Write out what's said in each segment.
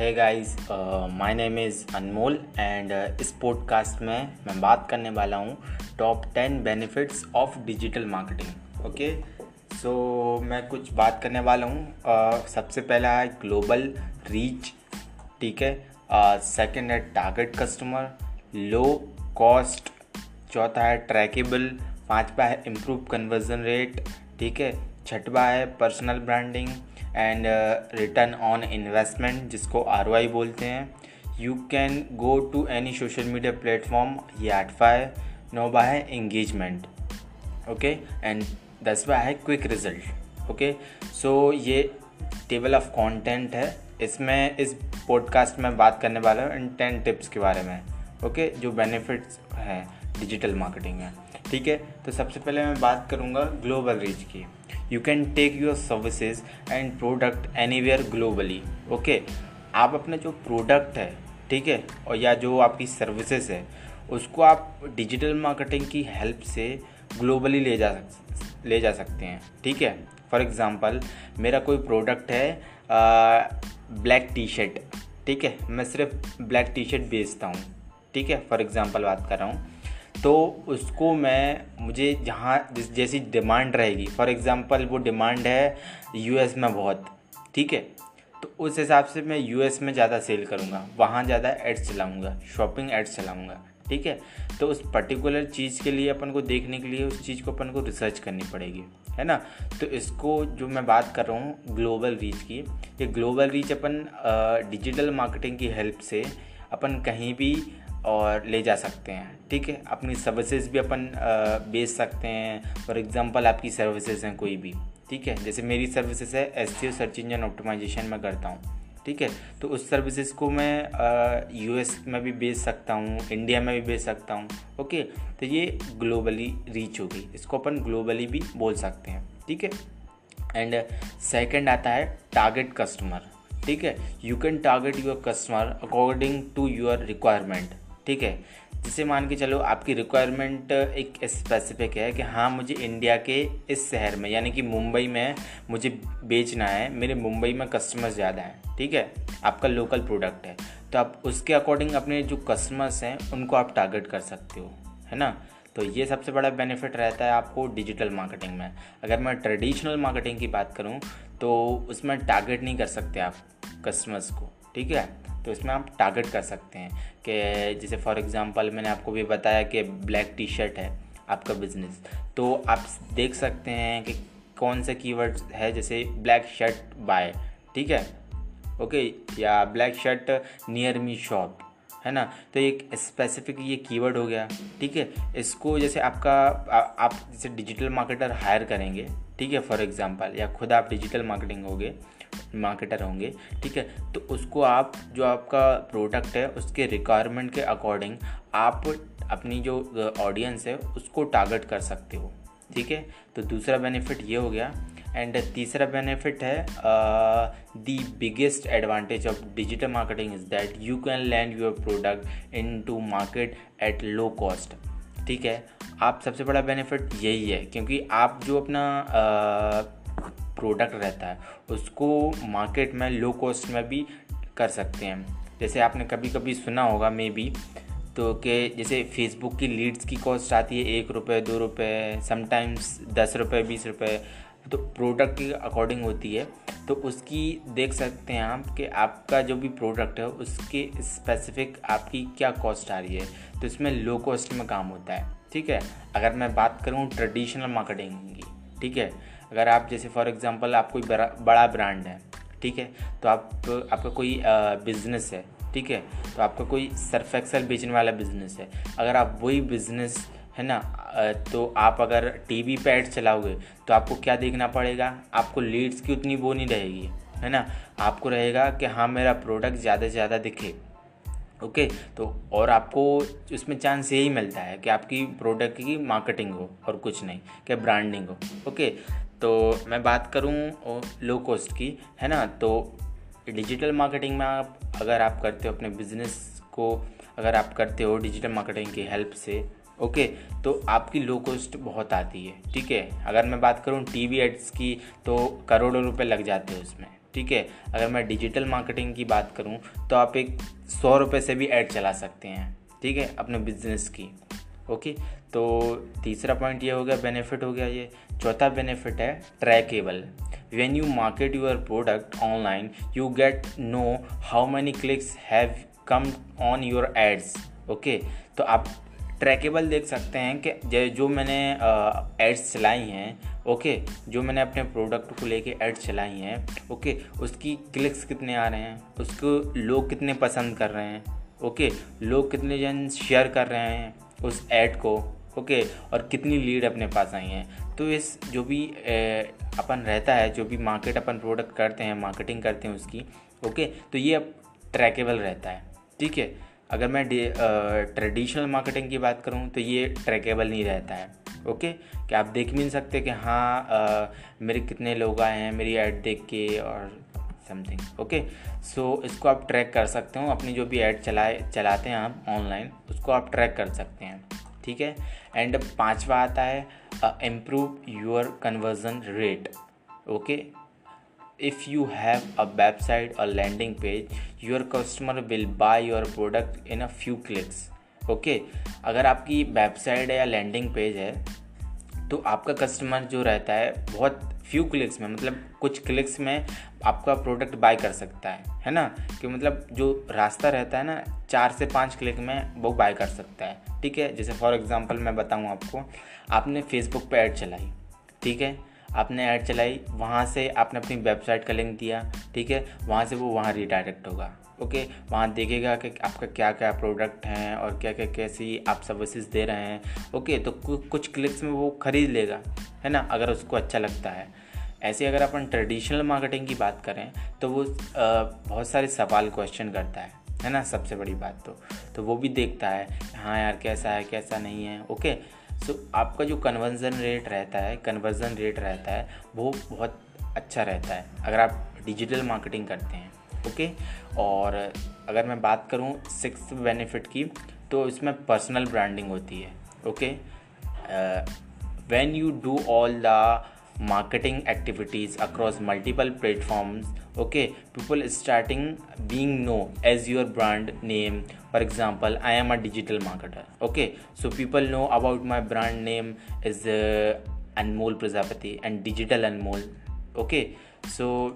है guys my name is Anmol and इस podcast में मैं बात करने वाला हूँ top ten benefits of digital marketing okay so मैं कुछ बात करने वाला हूँ। Uh, सबसे पहला है ग्लोबल रीच ठीक है? सेकंड uh, है टारगेट कस्टमर लो कॉस्ट चौथा है ट्रैकेबल पाँचवा है इम्प्रूव कन्वर्जन रेट ठीक है? छठवा है personal branding and return on investment जिसको आर बोलते हैं। You can go to any social media platform ये आठवा है नौवा है इंगेजमेंट ओके एंड दसवा है क्विक रिज़ल्ट ओके सो ये टेबल ऑफ़ कंटेंट है। इसमें, इस पॉडकास्ट में बात करने वाला हूँ इन टेन टिप्स के बारे में ओके okay? जो बेनिफिट्स हैं डिजिटल मार्केटिंग में। ठीक है? तो सबसे पहले मैं बात करूँगा ग्लोबल रीच की। You can take your services and product anywhere globally okay आप अपना जो प्रोडक्ट है, ठीक है? और या जो आपकी सर्विसेज़ है, उसको आप डिजिटल मार्केटिंग की हेल्प से ग्लोबली ले जा सक, ले जा सकते हैं, ठीक है? फॉर एग्ज़ाम्पल मेरा कोई प्रोडक्ट है ब्लैक टी शर्ट ठीक है? मैं सिर्फ़ ब्लैक टी शर्ट बेचता हूँ, ठीक है? फॉर एग्ज़ाम्पल बात कर रहा हूँ। तो उसको मैं, मुझे जहाँ, जैसी डिमांड रहेगी। फॉर एग्ज़ाम्पल वो डिमांड है यूएस में बहुत, ठीक है? तो उस हिसाब से मैं यूएस में ज़्यादा सेल करूँगा। वहाँ ज़्यादा एड्स चलाऊँगा, शॉपिंग एड्स चलाऊँगा, ठीक है? तो उस पर्टिकुलर चीज़ के लिए अपन को देखने के लिए, उस चीज़ को अपन को रिसर्च करनी पड़ेगी, है ना? तो इसको जो मैं बात कर रहा हूँ, ग्लोबल रीच की, ये ग्लोबल रीच अपन डिजिटल मार्केटिंग की हेल्प से अपन कहीं भी और ले जा सकते हैं, ठीक है? अपनी सर्विसेज़ भी अपन बेच सकते हैं। फॉर एग्जांपल आपकी सर्विसेज़ हैं कोई भी, ठीक है? जैसे मेरी सर्विसेज़ है एस सर्च इंजन ऑप्टिमाइजेशन में करता हूँ, ठीक है? तो उस सर्विसेज़ को मैं यूएस में भी बेच सकता हूँ इंडिया में भी बेच सकता हूँ, ओके? तो ये ग्लोबली रीच होगी। इसको अपन ग्लोबली भी बोल सकते हैं, ठीक है? एंड सेकंड आता है टारगेट कस्टमर ठीक है? You can target your customer according to your requirement ठीक है? जिसे मान के चलो आपकी रिक्वायरमेंट एक स्पेसिफिक है कि हाँ मुझे इंडिया के इस शहर में, यानी कि मुंबई में मुझे बेचना है, मेरे मुंबई में कस्टमर्स ज़्यादा हैं, ठीक है? आपका लोकल प्रोडक्ट है। तो आप उसके अकॉर्डिंग अपने जो कस्टमर्स हैं, उनको आप टारगेट कर सकते हो, है ना? तो ये सबसे बड़ा बेनिफिट रहता है आपको डिजिटल मार्केटिंग में। अगर मैं ट्रेडिशनल मार्केटिंग की बात करूँ तो उसमें टारगेट नहीं कर सकते आप कस्टमर्स को, ठीक है? तो इसमें आप टारगेट कर सकते हैं कि जैसे फॉर एग्ज़ाम्पल मैंने आपको भी बताया कि ब्लैक टी शर्ट है आपका बिज़नेस तो आप देख सकते हैं कि कौन सा कीवर्ड है जैसे ब्लैक शर्ट बाय ठीक है? ओके या black shirt near me shop है ना? तो एक स्पेसिफिक ये कीवर्ड हो गया ठीक है? इसको जैसे आपका आ, आप जैसे डिजिटल मार्केटर हायर करेंगे ठीक है? फॉर एग्जांपल या खुद आप डिजिटल मार्केटिंग होगे मार्केटर होंगे, ठीक है? तो उसको आप, जो आपका प्रोडक्ट है, उसके रिक्वायरमेंट के अकॉर्डिंग आप अपनी जो ऑडियंस है, उसको टारगेट कर सकते हो, ठीक है? तो दूसरा बेनिफिट ये हो गया। एंड तीसरा बेनिफिट है the biggest advantage of digital marketing is that you can land your product into market at low cost ठीक है? आप सबसे बड़ा बेनिफिट यही है, क्योंकि आप जो अपना प्रोडक्ट रहता है, उसको मार्केट में लो कॉस्ट में भी कर सकते हैं। जैसे आपने कभी कभी सुना होगा मे बी तो कि जैसे फेसबुक की लीड्स की कॉस्ट आती है, एक रुपये दो रुपये समटाइम्स दस रुपये बीस रुपये तो प्रोडक्ट के अकॉर्डिंग होती है। तो उसकी देख सकते हैं आप कि आपका जो भी प्रोडक्ट है, उसके स्पेसिफिक आपकी क्या कॉस्ट आ रही है। तो इसमें लो कॉस्ट में काम होता है, ठीक है? अगर मैं बात करूँ ट्रेडिशनल मार्केटिंग की, ठीक है? अगर आप जैसे फॉर एग्ज़ाम्पल आप कोई बड़ा ब्रांड है, ठीक है तो आप, आपका कोई बिज़नेस है, ठीक है तो आपका कोई सर्फ एक्सल बेचने वाला बिज़नेस है। अगर आप वही बिज़नेस है ना तो आप अगर टीवी पे एड चलाओगे तो आपको क्या देखना पड़ेगा? आपको लीड्स की उतनी वो नहीं रहेगी, है ना? आपको रहेगा कि हाँ मेरा प्रोडक्ट ज़्यादा से ज़्यादा दिखे ओके तो और आपको उसमें चांस यही मिलता है कि आपकी प्रोडक्ट की मार्केटिंग हो और कुछ नहीं क्या ब्रांडिंग हो ओके तो मैं बात करूँ लो कॉस्ट की, है ना? तो डिजिटल मार्केटिंग में आप, अगर आप करते हो अपने बिज़नेस को, अगर आप करते हो डिजिटल मार्केटिंग की हेल्प से ओके तो आपकी लो कॉस्ट बहुत आती है, ठीक है? अगर मैं बात करूँ टीवी एड्स की तो करोड़ों रुपए लग जाते हैं उसमें, ठीक है? अगर मैं डिजिटल मार्केटिंग की बात करूँ तो आप एक सौ रुपये से भी ऐड चला सकते हैं, ठीक है? अपने बिज़नेस की। ओके? तो तीसरा पॉइंट ये हो गया बेनिफिट हो गया ये। चौथा बेनिफिट है trackable when you market your product online you get know how many clicks have come on your ads okay तो आप ट्रैकेबल देख सकते हैं कि जो मैंने एड्स चलाई हैं ओके जो मैंने अपने प्रोडक्ट को लेके एड्स चलाई हैं ओके उसकी क्लिक्स कितने आ रहे हैं? उसको लोग कितने पसंद कर रहे हैं ओके लोग कितने जन शेयर कर रहे हैं? उस ऐड को ओके और कितनी लीड अपने पास आई हैं। तो इस जो भी अपन रहता है जो भी मार्केट अपन प्रोडक्ट करते हैं मार्केटिंग करते हैं उसकी ओके तो ये अब ट्रैकेबल रहता है ठीक है? अगर मैं ट्रेडिशनल मार्केटिंग की बात करूँ तो ये ट्रैकेबल नहीं रहता है ओके कि आप देख भी नहीं सकते कि हाँ आ, मेरे कितने लोग आए हैं मेरी ऐड देख के और समथिंग ओके सो इसको आप ट्रैक कर सकते हो, अपनी जो भी ऐड चलाए, चलाते हैं आप ऑनलाइन उसको आप ट्रैक कर सकते हैं, ठीक है? एंड पांचवा आता है improve your conversion rate okay if you have a website और landing page your customer will buy your product in a few clicks okay अगर आपकी वेबसाइट है या लैंडिंग पेज है तो आपका कस्टमर जो रहता है, बहुत फ्यू क्लिक्स में मतलब कुछ क्लिक्स में आपका प्रोडक्ट बाय कर सकता है है ना? कि मतलब जो रास्ता रहता है ना, चार से पाँच क्लिक में वो बाय कर सकता है, ठीक है? जैसे फॉर एग्ज़ाम्पल मैं बताऊँ आपको, आपने फेसबुक पर ऐड चलाई, ठीक है? आपने ऐड चलाई, वहाँ से आपने अपनी वेबसाइट का लिंक दिया, ठीक है? वहाँ से वो वहाँ रिडायरेक्ट होगा, ओके? वहाँ देखेगा कि आपका क्या क्या प्रोडक्ट हैं और क्या क्या कैसी आप सर्विसेज़ दे रहे हैं, ओके? तो कुछ क्लिक्स में वो ख़रीद लेगा, है ना? अगर उसको अच्छा लगता है। ऐसे अगर अपन ट्रेडिशनल मार्केटिंग की बात करें तो वो बहुत सारे सवाल क्वेश्चन करता है है ना? सबसे बड़ी बात तो। तो वो भी देखता है हाँ यार, कैसा है, कैसा नहीं है, ओके? सो आपका जो कन्वर्जन रेट रहता है कन्वर्जन रेट रहता है, वो बहुत अच्छा रहता है, अगर आप डिजिटल मार्केटिंग करते हैं ओके और अगर मैं बात करूँ सिक्स बेनिफिट की तो इसमें पर्सनल ब्रांडिंग होती है okay when you do all the marketing activities across multiple platforms okay people starting being know as your brand name for example i am a digital marketer okay so people know about my brand name is uh, anmol prajapati and digital anmol okay so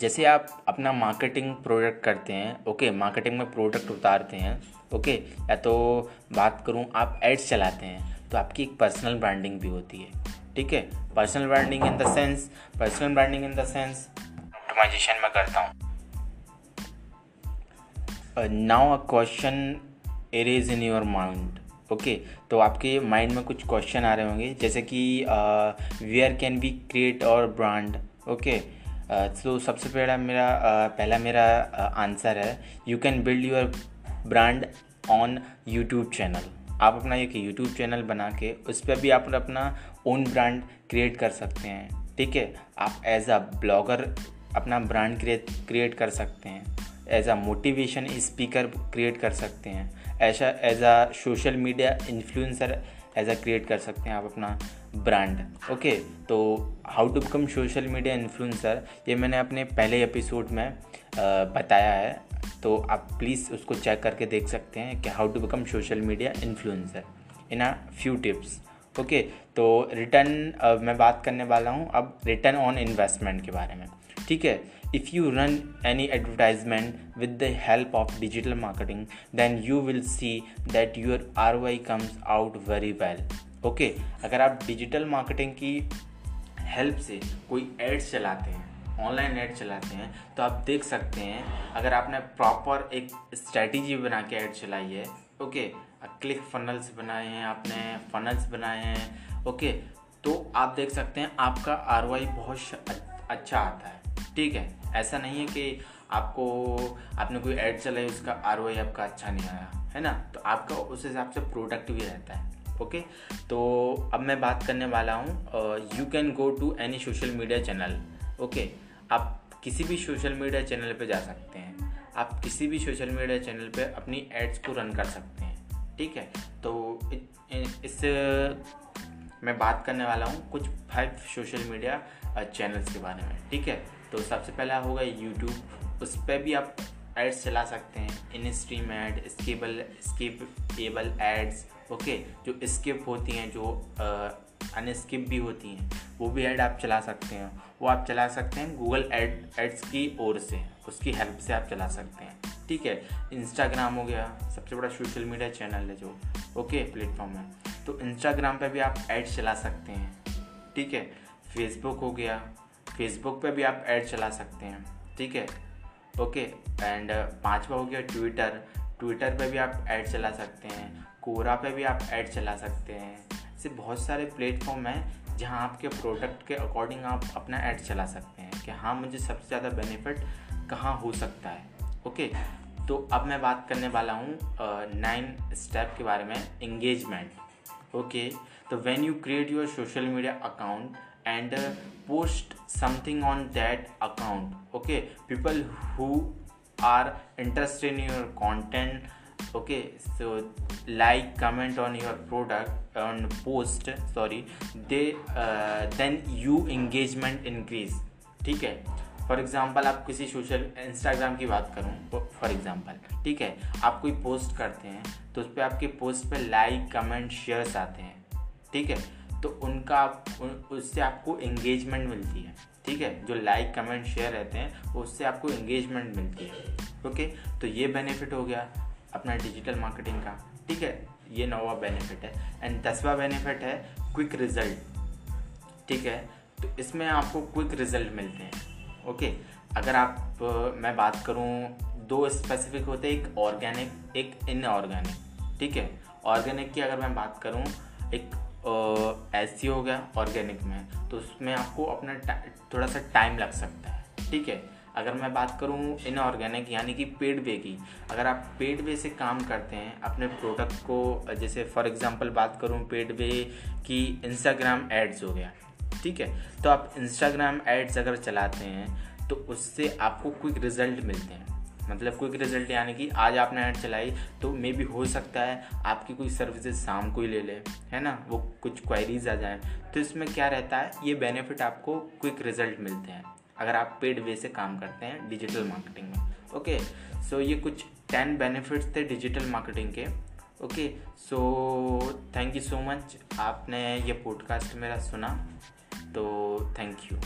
जैसे आप अपना marketing product करते हैं okay marketing में product उतारते हैं okay या तो बात करूँ आप एड्स चलाते हैं तो आपकी एक पर्सनल ब्रांडिंग भी होती है ठीक है? Personal branding in the sense personal branding in the sense optimization में करता हूँ। Now a question is in your mind okay तो आपके माइंड में कुछ क्वेश्चन आ रहे होंगे जैसे कि where can be create our brand okay तो सबसे पहला मेरा uh, पहला मेरा आंसर uh, है you can build your brand on YouTube channel आप अपना एक यूट्यूब चैनल बना के उस पर भी आप अपना ओन ब्रांड क्रिएट कर सकते हैं। ठीक है? आप एज अ ब्लॉगर अपना ब्रांड क्रिएट क्रिएट कर सकते हैं। As a motivation speaker create कर सकते हैं। ऐसा as a social media influencer as a create कर सकते हैं आप अपना ब्रांड ओके तो how to become social media influencer ये मैंने अपने पहले एपिसोड में बताया है। तो आप प्लीज़ उसको चेक करके देख सकते हैं कि how to become social media influencer in a few tips okay तो रिटर्न मैं बात करने वाला हूँ अब रिटर्न ऑन इन्वेस्टमेंट के बारे में। ठीक है if you run any advertisement with the help of digital marketing then you will see that your R Y comes out very well okay अगर आप डिजिटल मार्केटिंग की हेल्प से कोई एड्स चलाते हैं ऑनलाइन ऐड चलाते हैं तो आप देख सकते हैं, अगर आपने प्रॉपर एक स्ट्रैटेजी बना के ऐड चलाई है, ओके क्लिक फनल्स बनाए हैं आपने, फनल्स बनाए हैं, ओके तो आप देख सकते हैं आपका आर बहुत अच्छा आता है, ठीक है, ऐसा नहीं है कि आपको, आपने कोई ऐड चलाई उसका आर आपका अच्छा नहीं आया, है ना तो आपका उस हिसाब से प्रोडक्ट भी रहता है, ओके तो अब मैं बात करने वाला हूँ you can go to any social media channel okay आप किसी भी सोशल मीडिया चैनल पे जा सकते हैं। आप किसी भी सोशल मीडिया चैनल पे अपनी एड्स को रन कर सकते हैं। ठीक है? तो इस, मैं बात करने वाला हूँ कुछ फाइव सोशल मीडिया चैनल्स के बारे में। ठीक है? तो सबसे पहला होगा यूट्यूब उस पर भी आप एड्स चला सकते हैं। In stream ad skippable skippable ads okay जो स्किप होती हैं, जो अनस्किप भी होती हैं। वो भी ऐड आप चला सकते हैं। वो आप चला सकते हैं गूगल एड एड्स की ओर से। उसकी हेल्प से आप चला सकते हैं। ठीक है? इंस्टाग्राम हो गया, सबसे बड़ा सोशल मीडिया चैनल है जो। ओके प्लेटफॉर्म है। तो इंस्टाग्राम पे भी आप ऐड चला सकते हैं। ठीक है? फेसबुक हो गया। फेसबुक पे भी आप ऐड चला सकते हैं। ठीक है? ओके एंड पांचवा हो गया ट्विटर ट्विटर पे भी आप ऐड चला सकते हैं। कोरा पे भी आप ऐड चला सकते हैं। ऐसे बहुत सारे प्लेटफॉर्म हैं जहाँ आपके प्रोडक्ट के अकॉर्डिंग आप अपना ऐड चला सकते हैं कि हाँ मुझे सबसे ज़्यादा बेनिफिट कहाँ हो सकता है। ओके? तो अब मैं बात करने वाला हूँ नाइन स्टेप के बारे में इंगेजमेंट ओके? तो when you create your social media account and post something on that account okay? People who are interested in your content okay so like comment on your product on post sorry they uh, then you engagement increase. ठीक है? For example आप किसी social Instagram की बात करूँ for example ठीक है? आप कोई पोस्ट करते हैं तो उस पर आपके पोस्ट पे लाइक कमेंट शेयर्स आते हैं ठीक है? तो उनका उन, उससे आपको एंगेजमेंट मिलती है ठीक है? जो लाइक कमेंट शेयर रहते हैं उससे आपको एंगेजमेंट मिलती है ओके तो ये बेनिफिट हो गया। अपना डिजिटल मार्केटिंग का। ठीक है? ये नौवा बेनिफिट है। एंड दसवा बेनिफिट है क्विक रिज़ल्ट ठीक है? तो इसमें आपको क्विक रिज़ल्ट मिलते हैं। ओके अगर आप, मैं बात करूँ, दो स्पेसिफिक होते हैं, एक ऑर्गेनिक एक इनऑर्गेनिक ठीक है? ऑर्गेनिक की अगर मैं बात करूँ, एक ऐसी हो गया ऑर्गेनिक में। तो उसमें आपको अपना थोड़ा सा टाइम लग सकता है। ठीक है? अगर मैं बात करूँ इनऑर्गेनिक यानी कि पेड वे की, अगर आप पेड वे से काम करते हैं, अपने प्रोडक्ट को, जैसे फॉर एग्जांपल बात करूँ पेड वे की इंस्टाग्राम एड्स हो गया, ठीक है? तो आप इंस्टाग्राम एड्स अगर चलाते हैं तो उससे आपको क्विक रिज़ल्ट मिलते हैं। मतलब क्विक रिज़ल्ट यानी कि आज आपने ऐड चलाई तो मे भी हो सकता है आपकी कोई सर्विसेज़ शाम को ही ले ले, है ना? वो कुछ क्वायरीज आ जाए। तो इसमें क्या रहता है? ये बेनिफिट आपको क्विक रिज़ल्ट मिलते हैं। अगर आप पेड वे से काम करते हैं डिजिटल मार्केटिंग में ओके सो ये कुछ टेन बेनिफिट्स थे डिजिटल मार्केटिंग के okay so thank you so much आपने ये पॉडकास्ट मेरा सुना तो थैंक यू